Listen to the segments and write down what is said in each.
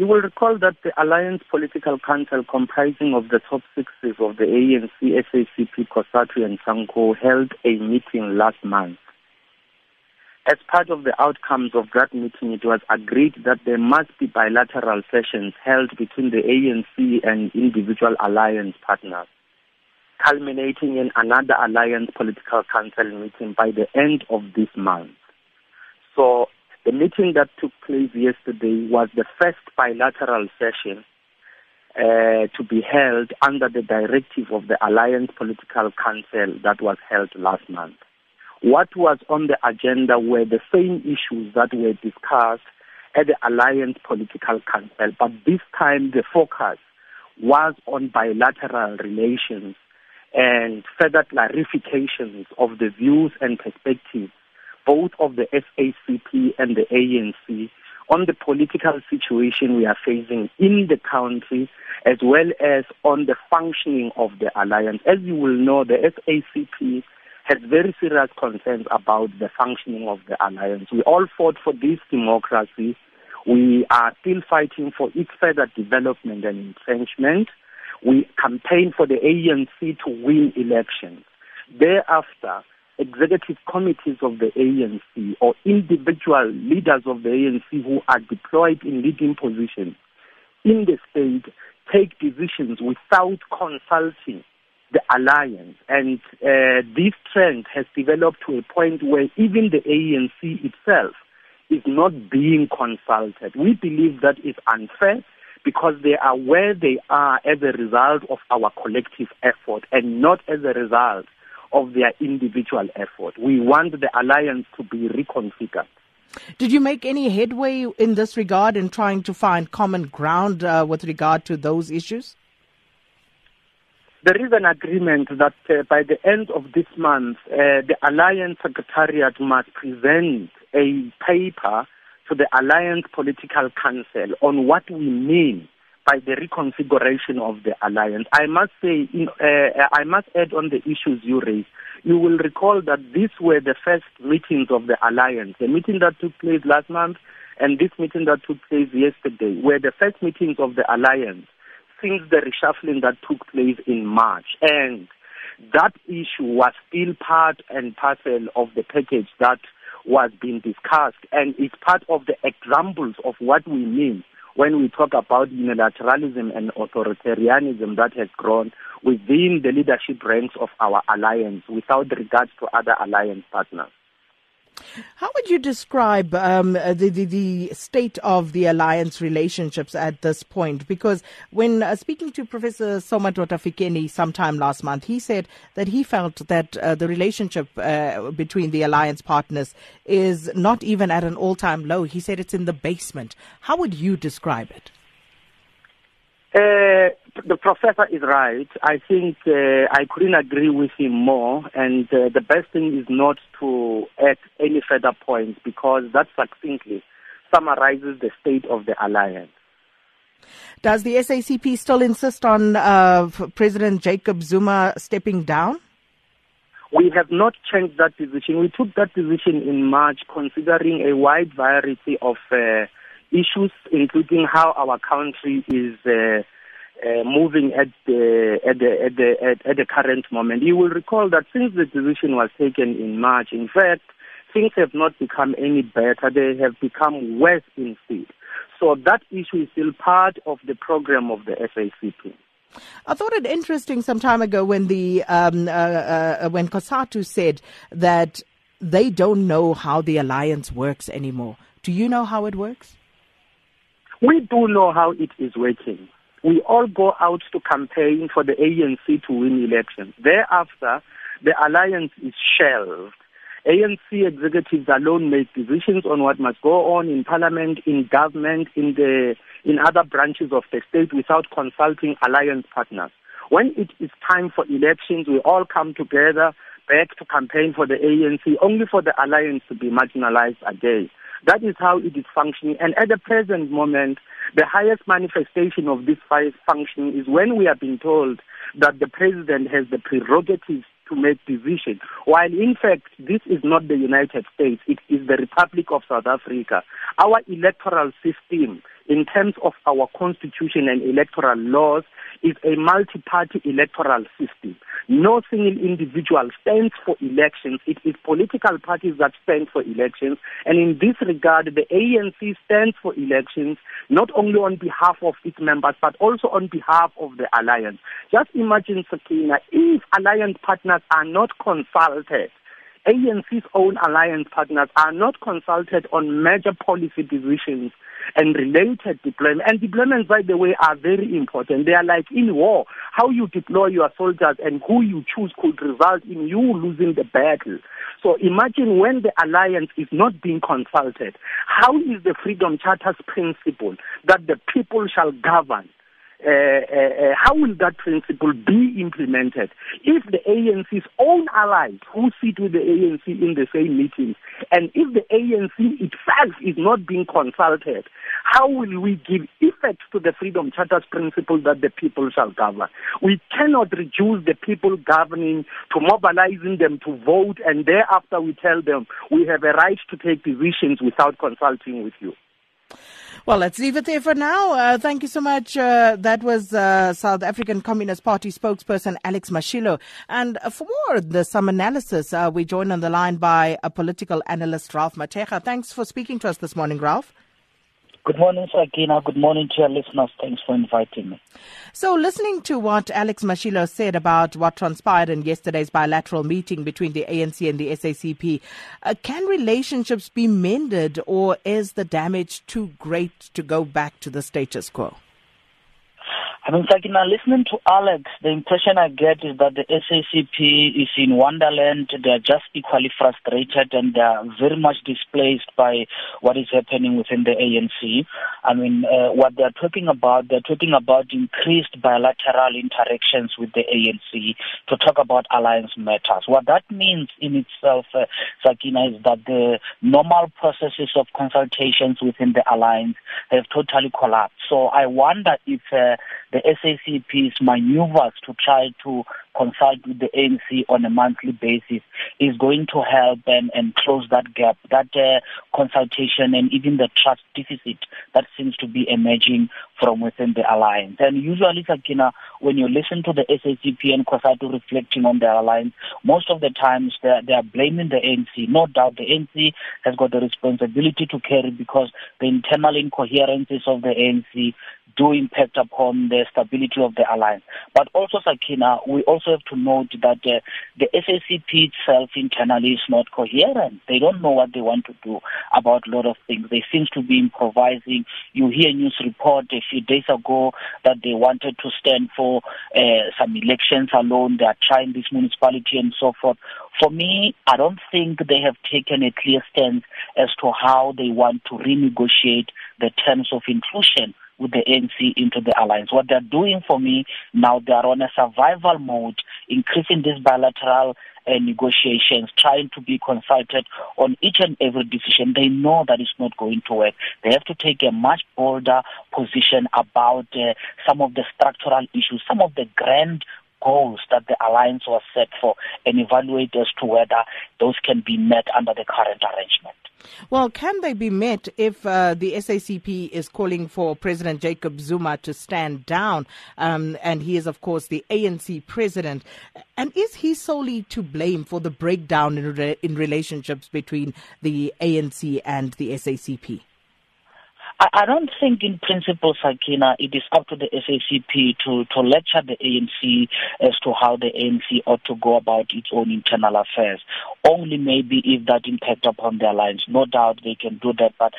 You will recall that the Alliance Political Council, comprising of the top sixes of the ANC, SACP, COSATU, and SANCO, held a meeting last month. As part of the outcomes of that meeting, it was agreed that there must be bilateral sessions held between the ANC and individual alliance partners, culminating in another Alliance Political Council meeting by the end of this month. So the meeting that took place yesterday was the first bilateral session uh, to be held under the directive of the Alliance Political Council that was held last month. What was on the agenda were the same issues that were discussed at the Alliance Political Council, but this time the focus was on bilateral relations and further clarifications of the views and perspectives both of the SACP and the ANC on the political situation we are facing in the country as well as on the functioning of the alliance. As you will know, the SACP has very serious concerns about the functioning of the alliance. We all fought for this democracy. We are still fighting for its further development and entrenchment. We campaign for the ANC to win elections. Thereafter, executive committees of the ANC or individual leaders of the ANC who are deployed in leading positions in the state take decisions without consulting the alliance. And uh, this trend has developed to a point where even the ANC itself is not being consulted. We believe that is unfair because they are where they are as a result of our collective effort and not as a result of their individual effort. We want the alliance to be reconfigured. Did you make any headway in this regard in trying to find common ground uh, with regard to those issues? There is an agreement that uh, by the end of this month, uh, the Alliance Secretariat must present a paper to the Alliance Political Council on what we mean by the reconfiguration of the alliance. I must say, uh, I must add on the issues you raised. You will recall that these were the first meetings of the alliance. The meeting that took place last month and this meeting that took place yesterday were the first meetings of the alliance since the reshuffling that took place in March. And that issue was still part and parcel of the package that was being discussed and it's part of the examples of what we mean when we talk about unilateralism and authoritarianism that has grown within the leadership ranks of our alliance without regards to other alliance partners. How would you describe um, the, the, the state of the alliance relationships at this point? Because when uh, speaking to Professor Somadoda Fikeni sometime last month, he said that he felt that uh, the relationship uh, between the alliance partners is not even at an all-time low. He said it's in the basement. How would you describe it? Uh, the professor is right. I think uh, I couldn't agree with him more. And uh, the best thing is not to add any further points because that succinctly summarizes the state of the alliance. Does the SACP still insist on uh, President Jacob Zuma stepping down? We have not changed that decision. We took that decision in March considering a wide variety of uh, issues, including how our country is uh, uh, moving at the at the at the at, at the current moment. You will recall that since the decision was taken in March, in fact, things have not become any better. They have become worse instead. So that issue is still part of the program of the SACP. I thought it interesting some time ago when the um, uh, uh, when COSATU said that they don't know how the alliance works anymore. Do you know how it works? We do know how it is working. We all go out to campaign for the ANC to win elections. Thereafter, the alliance is shelved. ANC executives alone make decisions on what must go on in parliament, in government, in the in other branches of the state without consulting alliance partners. When it is time for elections, we all come together back to campaign for the ANC, only for the alliance to be marginalized again. That is how it is functioning. And at the present moment, the highest manifestation of this function is when we are being told that the president has the prerogatives to make decisions, while in fact this is not the United States, it is the Republic of South Africa. Our electoral system in terms of our constitution and electoral laws is a multi-party electoral system. No single individual stands for elections. It is political parties that stand for elections. And in this regard, the ANC stands for elections, not only on behalf of its members, but also on behalf of the alliance. Just imagine, Sakina, if alliance partners are not consulted, ANC's own alliance partners are not consulted on major policy decisions and related deployment. And deployments, by the way, are very important. They are like in war. How you deploy your soldiers and who you choose could result in you losing the battle. So imagine when the alliance is not being consulted, how is the Freedom Charter's principle that the people shall govern? Uh, uh, uh, how will that principle be implemented if the ANC's own allies who sit with the ANC in the same meetings and if the ANC itself is not being consulted, how will we give effect to the Freedom Charter's principle that the people shall govern? We cannot reduce the people governing to mobilizing them to vote and thereafter we tell them we have a right to take decisions without consulting with you. Well, let's leave it there for now. Uh, thank you so much. Uh, that was uh, South African Communist Party spokesperson Alex Mashilo. And for more the some analysis, uh, we joined on the line by a political analyst, Ralph Mathekga. Thanks for speaking to us this morning, Ralph. Good morning, Sakina. Good morning to your listeners. Thanks for inviting me. So, listening to what Alex Mashilo said about what transpired in yesterday's bilateral meeting between the ANC and the SACP, uh, can relationships be mended or is the damage too great to go back to the status quo? I mean, like now listening to Alex, the impression I get is that the SACP is in wonderland. They're just equally frustrated and they're very much displaced by what is happening within the ANC. I mean, uh, what they're talking about, they're talking about increased bilateral interactions with the ANC to talk about alliance matters. What that means in itself, uh, Sakina, is that the normal processes of consultations within the alliance have totally collapsed. So I wonder if uh, the SACP's maneuvers to try to consult with the ANC on a monthly basis is going to help and, and close that gap, that uh, consultation and even the trust deficit that seems to be emerging from within the alliance. And usually, Sakina, when you listen to the SACP and COSATU reflecting on their alliance, most of the times they are, they are blaming the ANC. No doubt the ANC has got the responsibility to carry because the internal incoherences of the ANC do impact upon the stability of the alliance. But also, Sakina, we also have to note that uh, the SACP itself internally is not coherent. They don't know what they want to do about a lot of things. They seem to be improvising. You hear news report a few days ago that they wanted to stand for uh, some elections alone. They are trying this municipality and so forth. For me, I don't think they have taken a clear stance as to how they want to renegotiate the terms of inclusion with the ANC into the alliance. What they're doing for me now, they're on a survival mode, increasing these bilateral uh, negotiations, trying to be consulted on each and every decision. They know that it's not going to work. They have to take a much bolder position about uh, some of the structural issues, some of the grand goals that the alliance was set for, and evaluate as to whether those can be met under the current arrangement. Well, can they be met if uh, the SACP is calling for President Jacob Zuma to stand down? Um, and he is, of course, the ANC president. And is he solely to blame for the breakdown in, re- in relationships between the ANC and the SACP? I, don't think, in principle, Sakina, it is up to the SACP to, to lecture the ANC as to how the ANC ought to go about its own internal affairs. Only maybe if that impact upon their lines. No doubt they can do that, but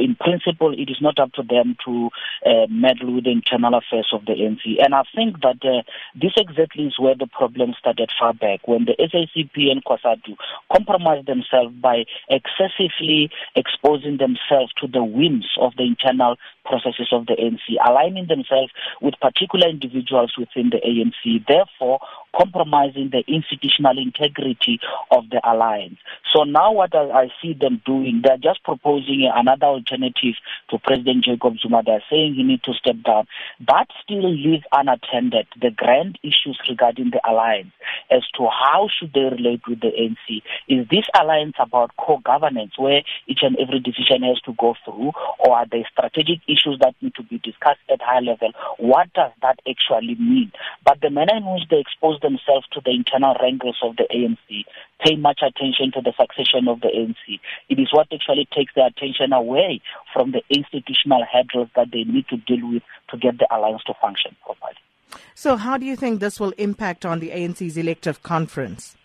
in principle, it is not up to them to uh, meddle with the internal affairs of the ANC. And I think that uh, this exactly is where the problem started far back, when the SACP and COSATU compromised themselves by excessively exposing themselves to the whims of the internal processes of the ANC, aligning themselves with particular individuals within the ANC, therefore compromising the institutional integrity of the alliance. So now what I, see them doing, they're just proposing another alternative to President Jacob Zuma. They're saying he needs to step down. That still leaves unattended the grand issues regarding the alliance as to how should they relate with the ANC. Is this alliance about co-governance where each and every decision has to go through or are there strategic issues that need to be discussed at high level. What does that actually mean? But the manner in which they expose themselves to the internal wrangles of the ANC, pay much attention to the succession of the ANC, it is what actually takes their attention away from the institutional hurdles that they need to deal with to get the alliance to function properly. So, how do you think this will impact on the ANC's elective conference?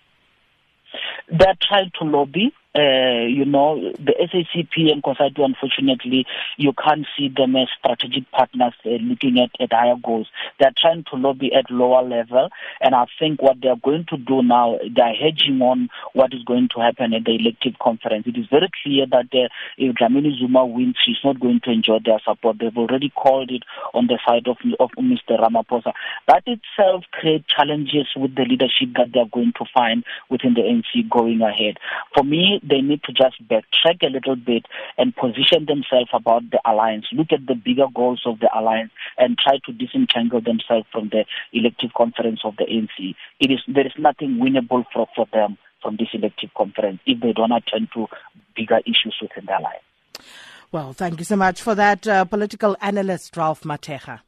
They're trying to lobby uh, you know, the SACP and COSATU, unfortunately, you can't see them as strategic partners uh, looking at, at higher goals. They're trying to lobby at lower level, and I think what they're going to do now, they're hedging on what is going to happen at the elective conference. It is very clear that uh, if Dlamini Zuma wins, she's not going to enjoy their support. They've already called it on the side of, of Mr. Ramaphosa. That itself creates challenges with the leadership that they're going to find within the NC going ahead. For me, they need to just backtrack a little bit and position themselves about the alliance, look at the bigger goals of the alliance, and try to disentangle themselves from the elective conference of the ANC. It is there is nothing winnable for, for them from this elective conference if they don't attend to bigger issues within the alliance. Well, thank you so much for that, uh, political analyst Ralph Mathekga.